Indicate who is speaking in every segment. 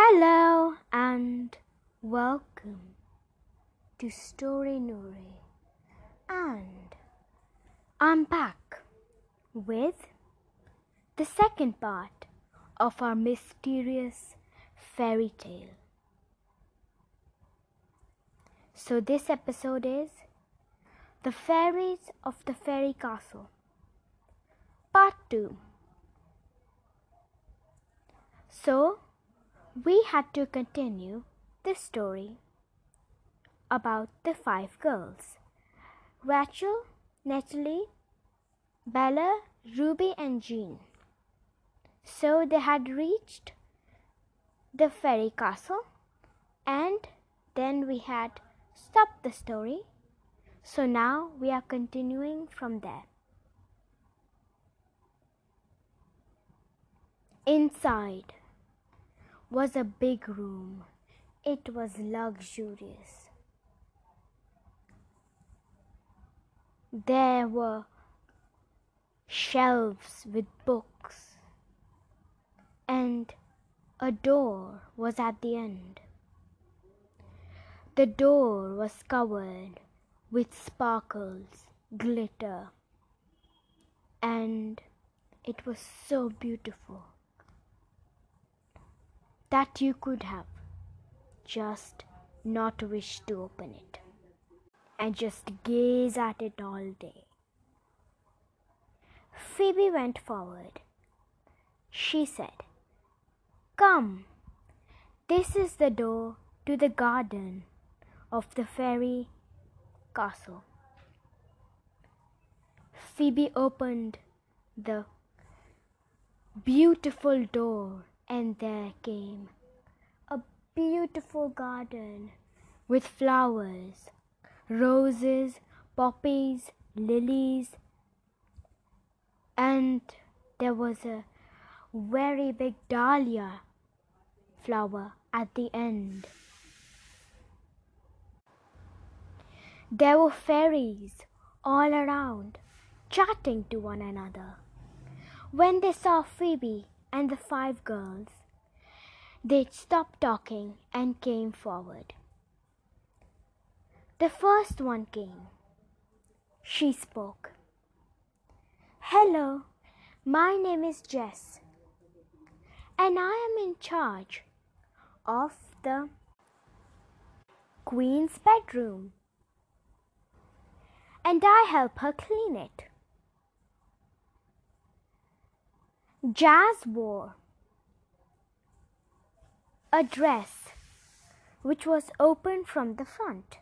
Speaker 1: Hello and welcome to Story Nuri. And I'm back with the second part of our mysterious fairy tale. So, this episode is The Fairies of the Fairy Castle, Part 2. So, we had to continue this story about the five girls Rachel, Natalie, Bella, Ruby, and Jean. So they had reached the fairy castle, and then we had stopped the story. So now we are continuing from there. Inside was a big room. It was luxurious. There were shelves with books, and a door was at the end. The door was covered with sparkles, glitter, and it was so beautiful that you could have just not wished to open it and just gaze at it all day. Phoebe went forward. She said, Come, this is the door to the garden of the fairy castle. Phoebe opened the beautiful door and there came a beautiful garden with flowers, roses, poppies, lilies, and there was a very big dahlia flower at the end. There were fairies all around, chatting to one another. When they saw Phoebe, and the five girls. They stopped talking and came forward. The first one came. She spoke. Hello, my name is Jess, and I am in charge of the Queen's bedroom, and I help her clean it. Jazz wore a dress which was open from the front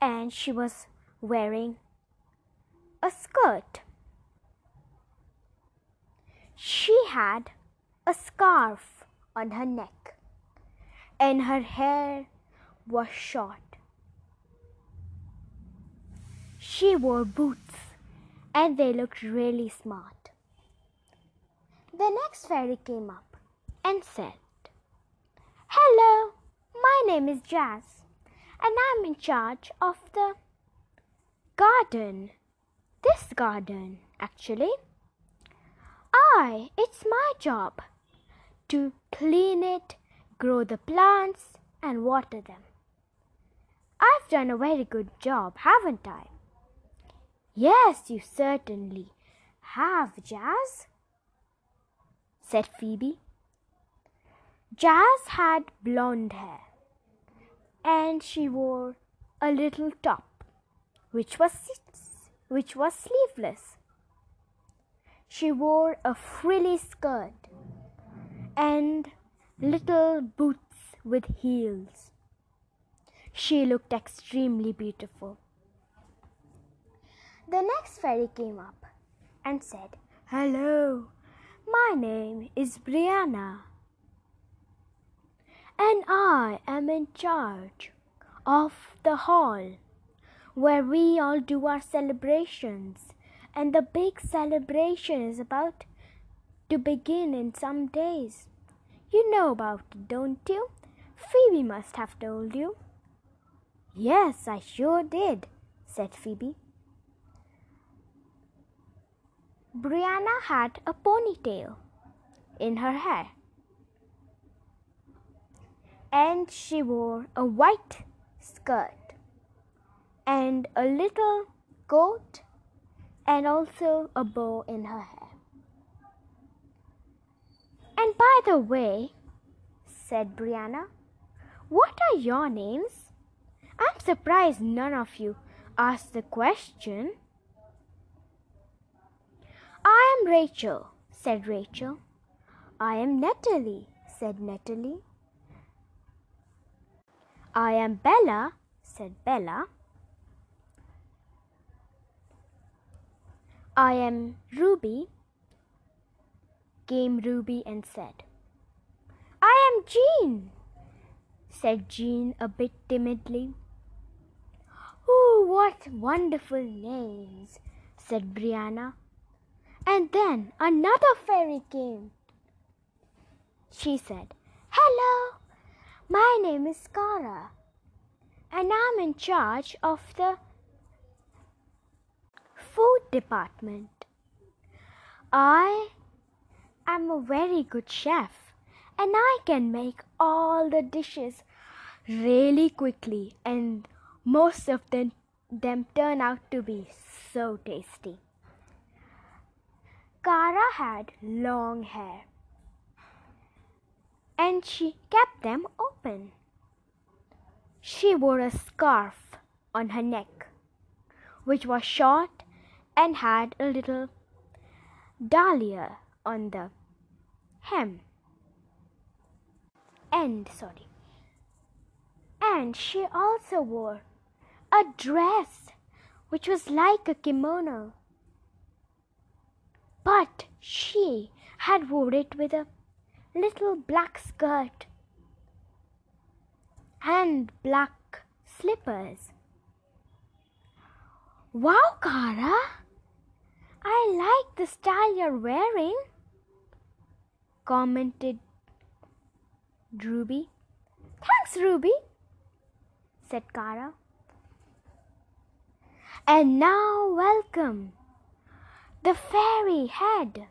Speaker 1: and she was wearing a skirt. She had a scarf on her neck and her hair was short. She wore boots and they looked really smart. The next fairy came up and said, Hello, my name is Jazz, and I'm in charge of the garden. This garden, actually. I, it's my job to clean it, grow the plants, and water them. I've done a very good job, haven't I? Yes, you certainly have, Jazz said Phoebe. Jazz had blonde hair and she wore a little top which was which was sleeveless. She wore a frilly skirt and little boots with heels. She looked extremely beautiful. The next fairy came up and said, Hello, my name is Brianna, and I am in charge of the hall where we all do our celebrations. And the big celebration is about to begin in some days. You know about it, don't you? Phoebe must have told you. Yes, I sure did, said Phoebe. Brianna had a ponytail in her hair. and she wore a white skirt and a little coat and also a bow in her hair. And by the way, said Brianna, what are your names? I'm surprised none of you asked the question. I am Rachel, said Rachel. I am Natalie, said Natalie. I am Bella, said Bella. I am Ruby, came Ruby and said. I am Jean, said Jean a bit timidly. Oh, what wonderful names, said Brianna. And then another fairy came. She said, Hello, my name is Cara, and I'm in charge of the food department. I am a very good chef, and I can make all the dishes really quickly, and most of them, them turn out to be so tasty. Cara had long hair and she kept them open. She wore a scarf on her neck, which was short and had a little dahlia on the hem. And sorry. And she also wore a dress which was like a kimono but she had wore it with a little black skirt and black slippers. Wow, Cara! I like the style you're wearing, commented Ruby. Thanks, Ruby, said Cara. And now, welcome the fairy head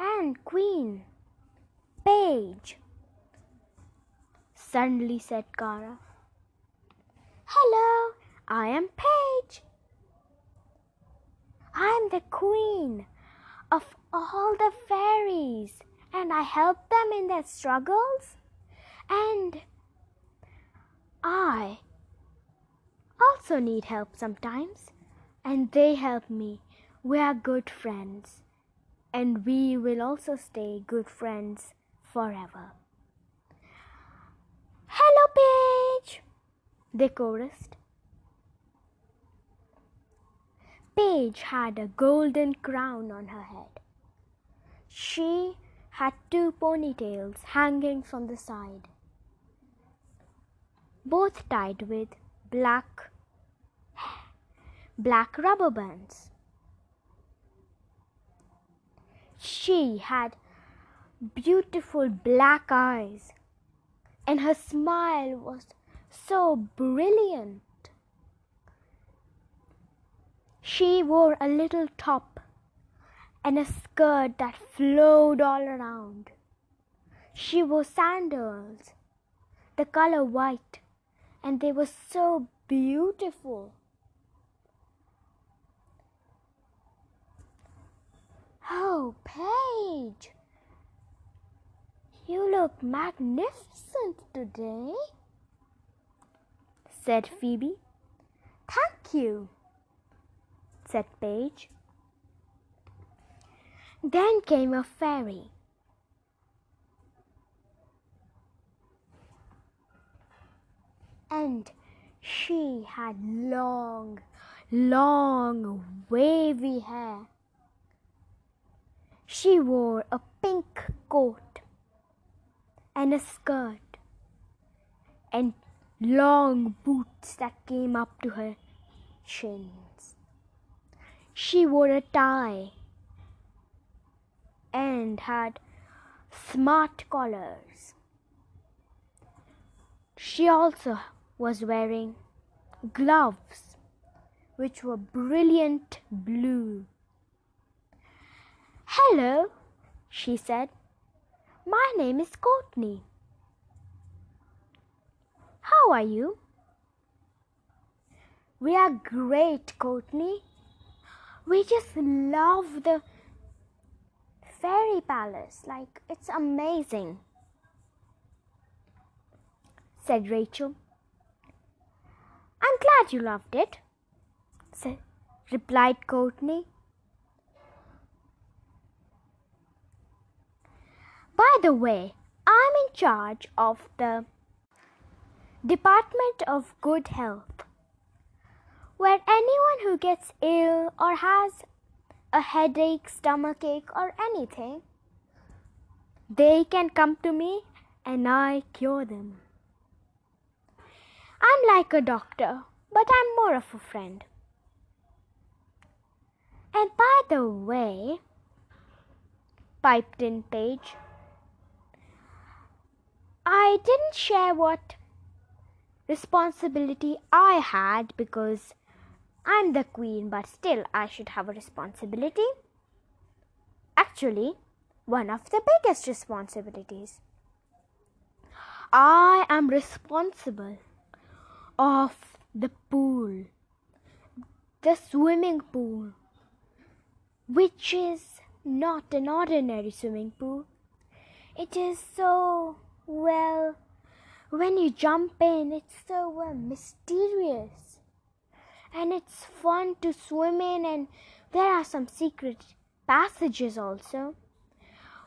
Speaker 1: and queen Paige suddenly said Cara. Hello, I am Paige. I am the queen of all the fairies and I help them in their struggles and I also need help sometimes and they help me we are good friends, and we will also stay good friends forever. Hello, Paige, they chorused. Paige had a golden crown on her head. She had two ponytails hanging from the side, both tied with black black rubber bands. She had beautiful black eyes, and her smile was so brilliant. She wore a little top and a skirt that flowed all around. She wore sandals, the color white, and they were so beautiful. Oh, Paige, you look magnificent today, said Phoebe. Thank you, said Paige. Then came a fairy. And she had long, long, wavy hair she wore a pink coat and a skirt and long boots that came up to her shins. She wore a tie and had smart collars. She also was wearing gloves which were brilliant blue Hello, she said. My name is Courtney. How are you? We are great, Courtney. We just love the fairy palace. Like, it's amazing, said Rachel. I'm glad you loved it, said, replied Courtney. By the way, I'm in charge of the Department of Good Health, where anyone who gets ill or has a headache, stomachache, or anything, they can come to me and I cure them. I'm like a doctor, but I'm more of a friend. And by the way, piped in Paige, I didn't share what responsibility I had because I'm the queen, but still I should have a responsibility. Actually, one of the biggest responsibilities. I am responsible of the pool, the swimming pool, which is not an ordinary swimming pool. It is so well, when you jump in, it's so well mysterious. And it's fun to swim in, and there are some secret passages also.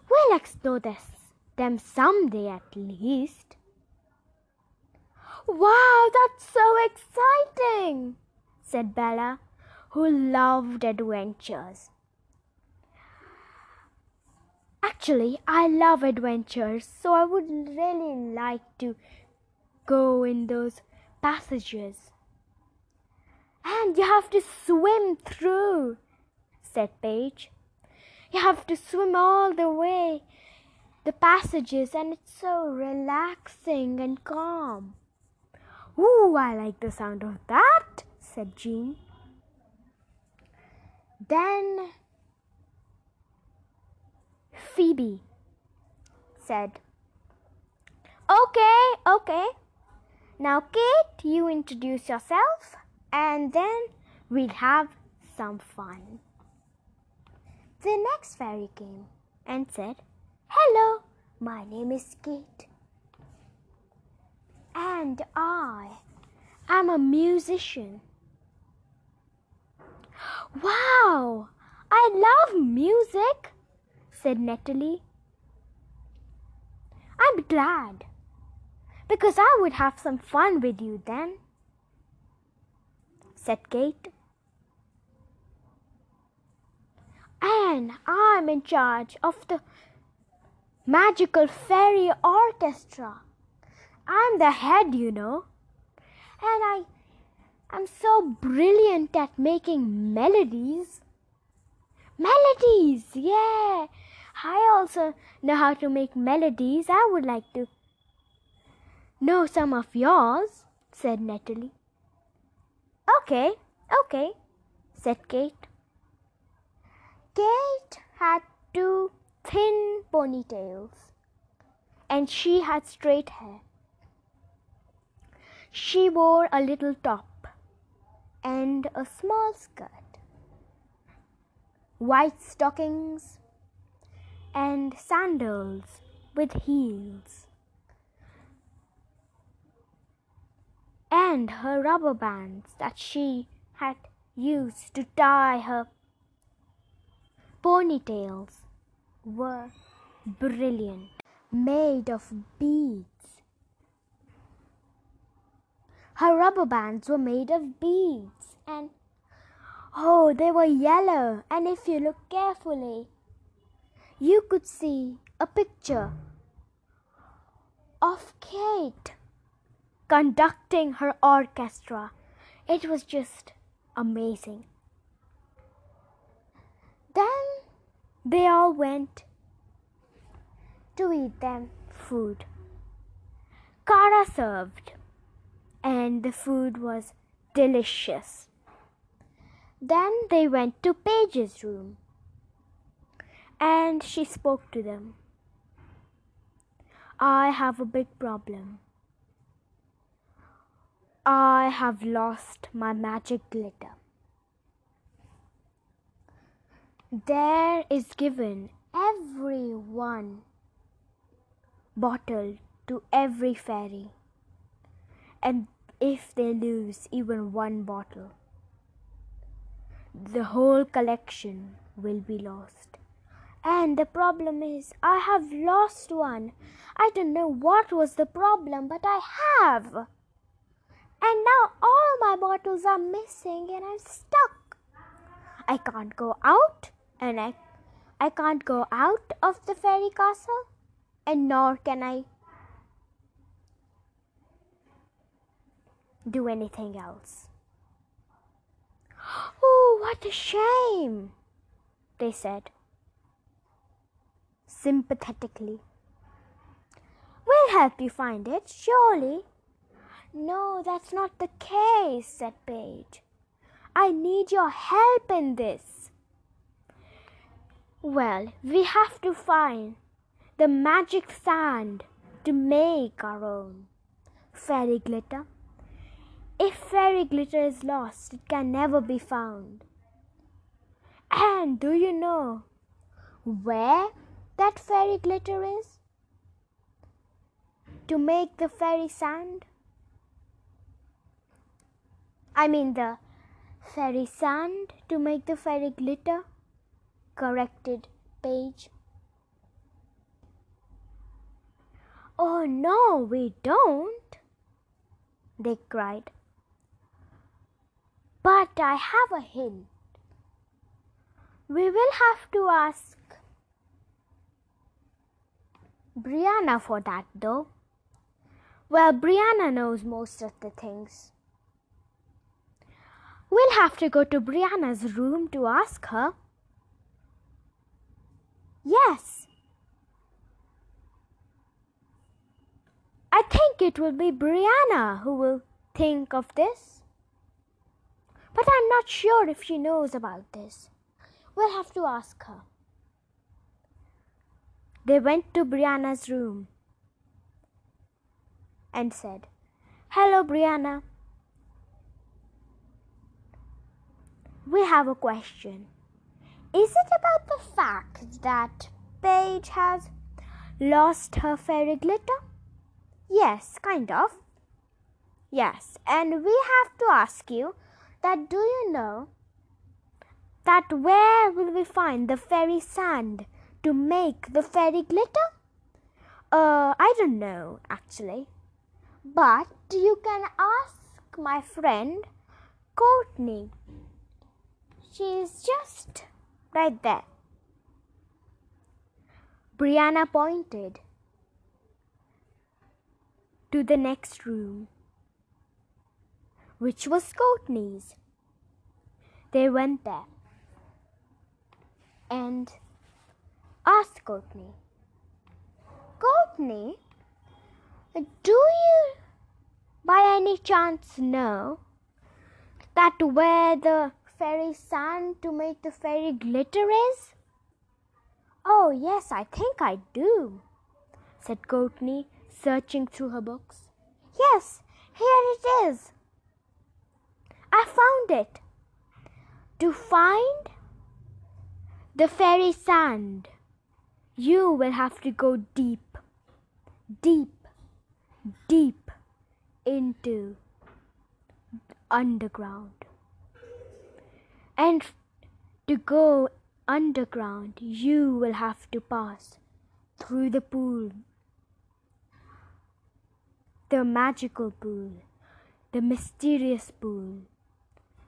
Speaker 1: We'll explore this, them someday at least. Wow, that's so exciting, said Bella, who loved adventures. Actually, I love adventures, so I would really like to go in those passages. And you have to swim through, said Paige. You have to swim all the way the passages, and it's so relaxing and calm. Ooh, I like the sound of that, said Jean. Then Phoebe said, Okay, okay. Now, Kate, you introduce yourself and then we'll have some fun. The next fairy came and said, Hello, my name is Kate. And I am a musician. Wow, I love music said Natalie. I'm glad, because I would have some fun with you then, said Kate. And I'm in charge of the magical fairy orchestra. I'm the head, you know. And I am so brilliant at making melodies. Melodies, yeah. Also know how to make melodies. I would like to know some of yours, said Natalie. Okay, okay, said Kate. Kate had two thin ponytails and she had straight hair. She wore a little top and a small skirt, white stockings and sandals with heels. And her rubber bands that she had used to tie her ponytails were brilliant, made of beads. Her rubber bands were made of beads and oh, they were yellow. And if you look carefully, you could see a picture of Kate conducting her orchestra. It was just amazing. Then they all went to eat them food. Cara served, and the food was delicious. Then they went to Paige's room and she spoke to them. I have a big problem. I have lost my magic glitter. There is given every one bottle to every fairy, and if they lose even one bottle, the whole collection will be lost. And the problem is, I have lost one. I don't know what was the problem, but I have. And now all my bottles are missing and I'm stuck. I can't go out and I, I can't go out of the fairy castle and nor can I do anything else. Oh, what a shame, they said sympathetically. We'll help you find it, surely. No, that's not the case, said Paige. I need your help in this. Well, we have to find the magic sand to make our own fairy glitter. If fairy glitter is lost, it can never be found. And do you know where that fairy glitter is? To make the fairy sand? I mean the fairy sand to make the fairy glitter? Corrected Paige. Oh no, we don't, they cried. But I have a hint. We will have to ask Brianna for that though. Well, Brianna knows most of the things. We'll have to go to Brianna's room to ask her. Yes. I think it will be Brianna who will think of this. But I'm not sure if she knows about this. We'll have to ask her. They went to Brianna's room and said, Hello, Brianna. We have a question. Is it about the fact that Paige has lost her fairy glitter? Yes, kind of. Yes, and we have to ask you that do you know that where will we find the fairy sand to make the fairy glitter? Uh, I don't know actually. But you can ask my friend Courtney. She's just right there. Brianna pointed to the next room, which was Courtney's. They went there and asked Courtney. Courtney, do you by any chance know that where the fairy sand to make the fairy glitter is? Oh, yes, I think I do, said Courtney, searching through her books. Yes, here it is. I found it. To find the fairy sand you will have to go deep, deep, deep into underground. And to go underground, you will have to pass through the pool, the magical pool, the mysterious pool,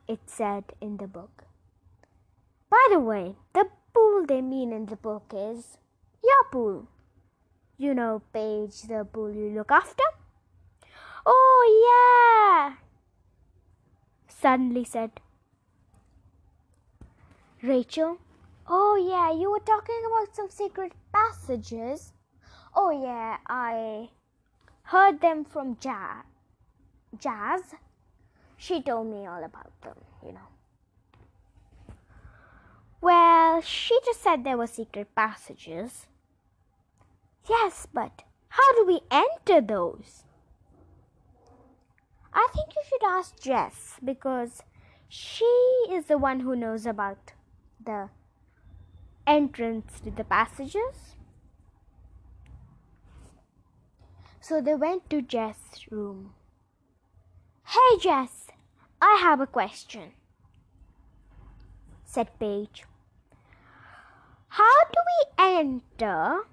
Speaker 1: it said in the book. By the way, the pool they mean in the book is your pool. You know, Paige, the pool you look after? Oh, yeah, suddenly said Rachel. Oh, yeah, you were talking about some secret passages. Oh, yeah, I heard them from ja- Jazz. She told me all about them, you know. Well, she just said there were secret passages. Yes, but how do we enter those? I think you should ask Jess because she is the one who knows about the entrance to the passages. So they went to Jess' room. Hey Jess, I have a question, said Paige. How do we enter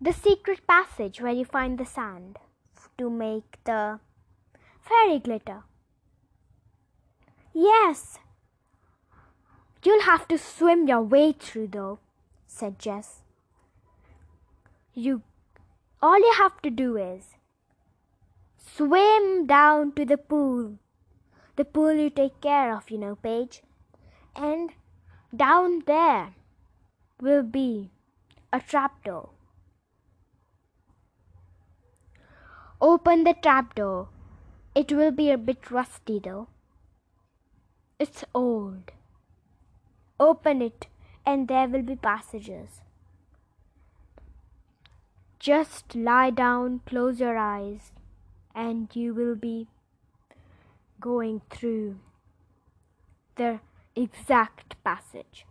Speaker 1: the secret passage where you find the sand to make the fairy glitter? Yes. You'll have to swim your way through though, said Jess. You all you have to do is swim down to the pool. The pool you take care of, you know, Paige. And down there will be a trapdoor. Open the trapdoor. It will be a bit rusty though. It's old. Open it and there will be passages. Just lie down, close your eyes, and you will be going through the exact passage.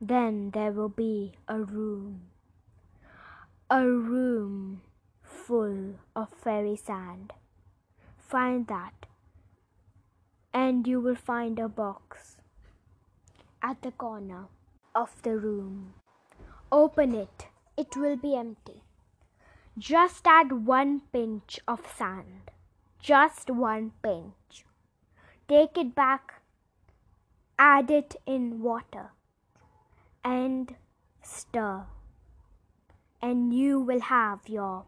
Speaker 1: Then there will be a room. A room full of fairy sand. Find that and you will find a box at the corner of the room. Open it, it will be empty. Just add one pinch of sand. Just one pinch. Take it back, add it in water, and stir. And you will have your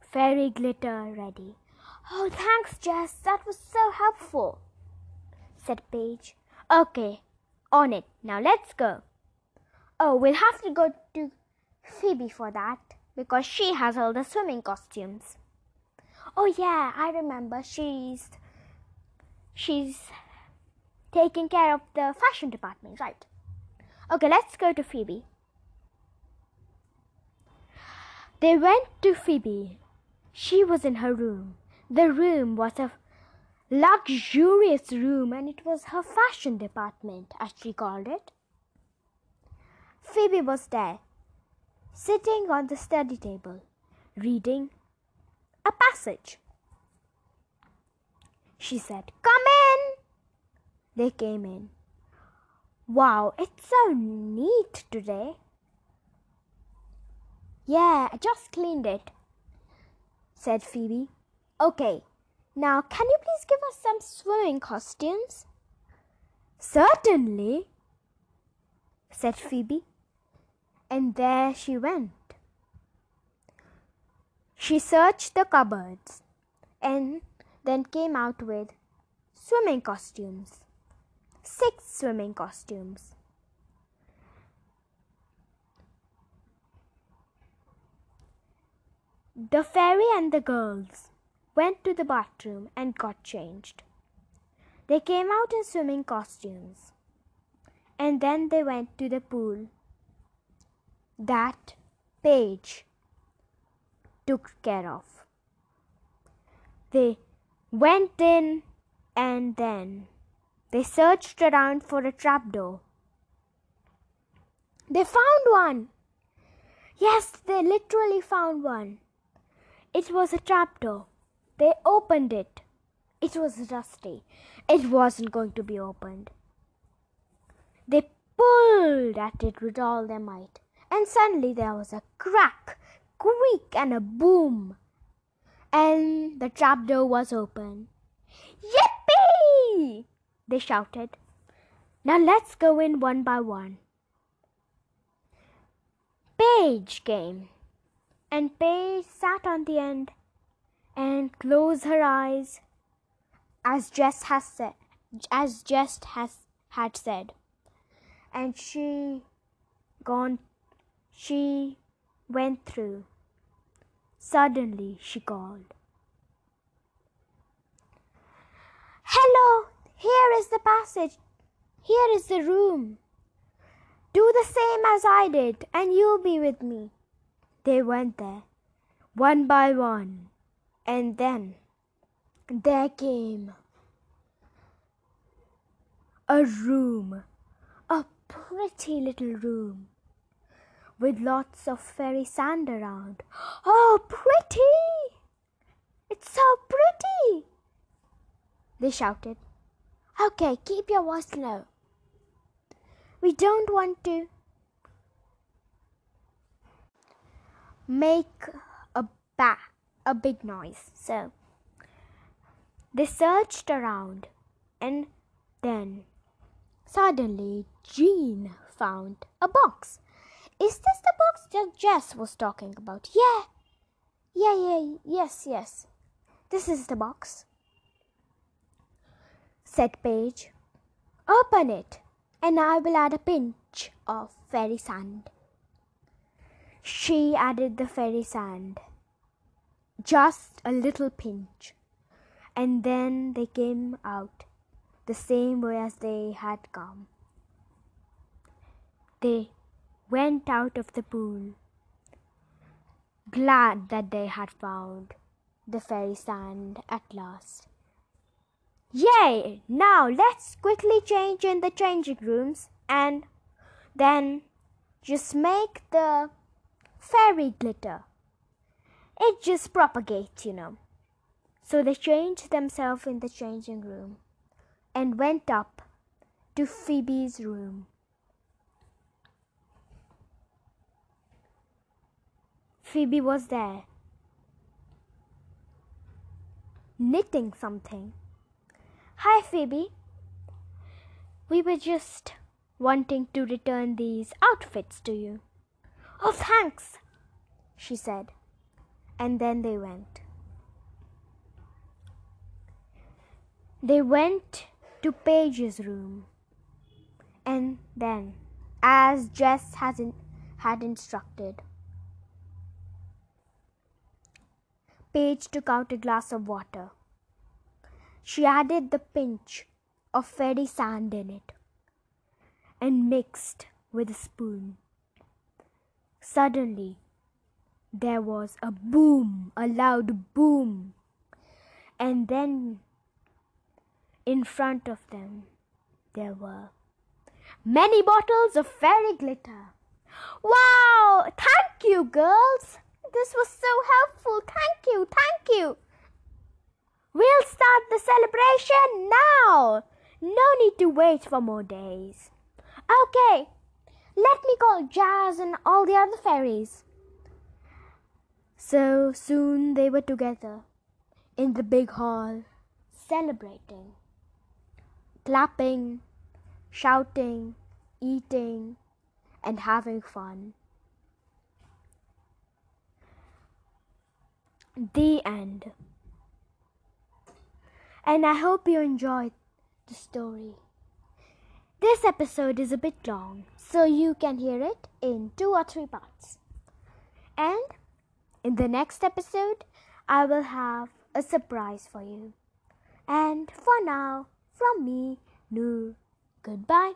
Speaker 1: fairy glitter ready. Oh, thanks, Jess. That was so helpful, said Paige. Okay, on it. Now let's go. Oh, we'll have to go to Phoebe for that because she has all the swimming costumes. Oh yeah, I remember. She's she's taking care of the fashion department, right? Okay, let's go to Phoebe. They went to Phoebe. She was in her room. The room was a luxurious room and it was her fashion department, as she called it. Phoebe was there, sitting on the study table, reading a passage. She said, Come in! They came in. Wow, it's so neat today. Yeah, I just cleaned it, said Phoebe. Okay, now can you please give us some swimming costumes? Certainly, said Phoebe. And there she went. She searched the cupboards and then came out with swimming costumes. Six swimming costumes. The fairy and the girls went to the bathroom and got changed. They came out in swimming costumes. And then they went to the pool that Paige took care of. They went in and then they searched around for a trapdoor. They found one. Yes, they literally found one. It was a trapdoor. They opened it. It was rusty. It wasn't going to be opened. They pulled at it with all their might, and suddenly there was a crack, creak, and a boom. And the trapdoor was open. Yippee! They shouted. Now let's go in one by one. Paige came, and Paige sat on the end and closed her eyes as Jess has said as Jess has had said and she gone she went through suddenly she called hello here is the passage here is the room do the same as i did and you'll be with me they went there one by one. And then there came a room, a pretty little room with lots of fairy sand around. Oh, pretty! It's so pretty! They shouted. Okay, keep your voice low. We don't want to make a ba- a big noise. So they searched around and then suddenly Jean found a box. Is this the box that Jess was talking about? Yeah. Yeah, yeah, yes, yes. This is the box. Said Paige. Open it, and I will add a pinch of fairy sand. She added the fairy sand. Just a little pinch. And then they came out the same way as they had come. They went out of the pool, glad that they had found the fairy sand at last. Yay! Now let's quickly change in the changing rooms and then just make the fairy glitter. It just propagates, you know. So they changed themselves in the changing room and went up to Phoebe's room. Phoebe was there, knitting something. Hi, Phoebe. We were just wanting to return these outfits to you. Oh, thanks, she said. And then they went. They went to Paige's room. And then, as Jess has in, had instructed, Paige took out a glass of water. She added the pinch of fairy sand in it and mixed with a spoon. Suddenly, there was a boom, a loud boom, and then in front of them there were many bottles of fairy glitter. Wow! Thank you, girls! This was so helpful. Thank you, thank you. We'll start the celebration now. No need to wait for more days. Okay, let me call Jazz and all the other fairies. So soon they were together in the big hall, celebrating, clapping, shouting, eating, and having fun. The end. And I hope you enjoyed the story. This episode is a bit long, so you can hear it in two or three parts. And in the next episode, I will have a surprise for you. And for now, from me, Noor, goodbye.